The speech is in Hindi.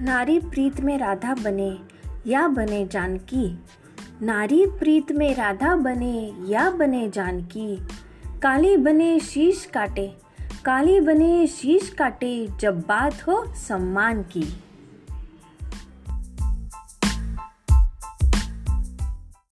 नारी प्रीत में राधा बने या बने जानकी। नारी प्रीत में राधा बने या बने जानकी। काली बने शीश काटे, काली बने शीश काटे, जब बात हो सम्मान की।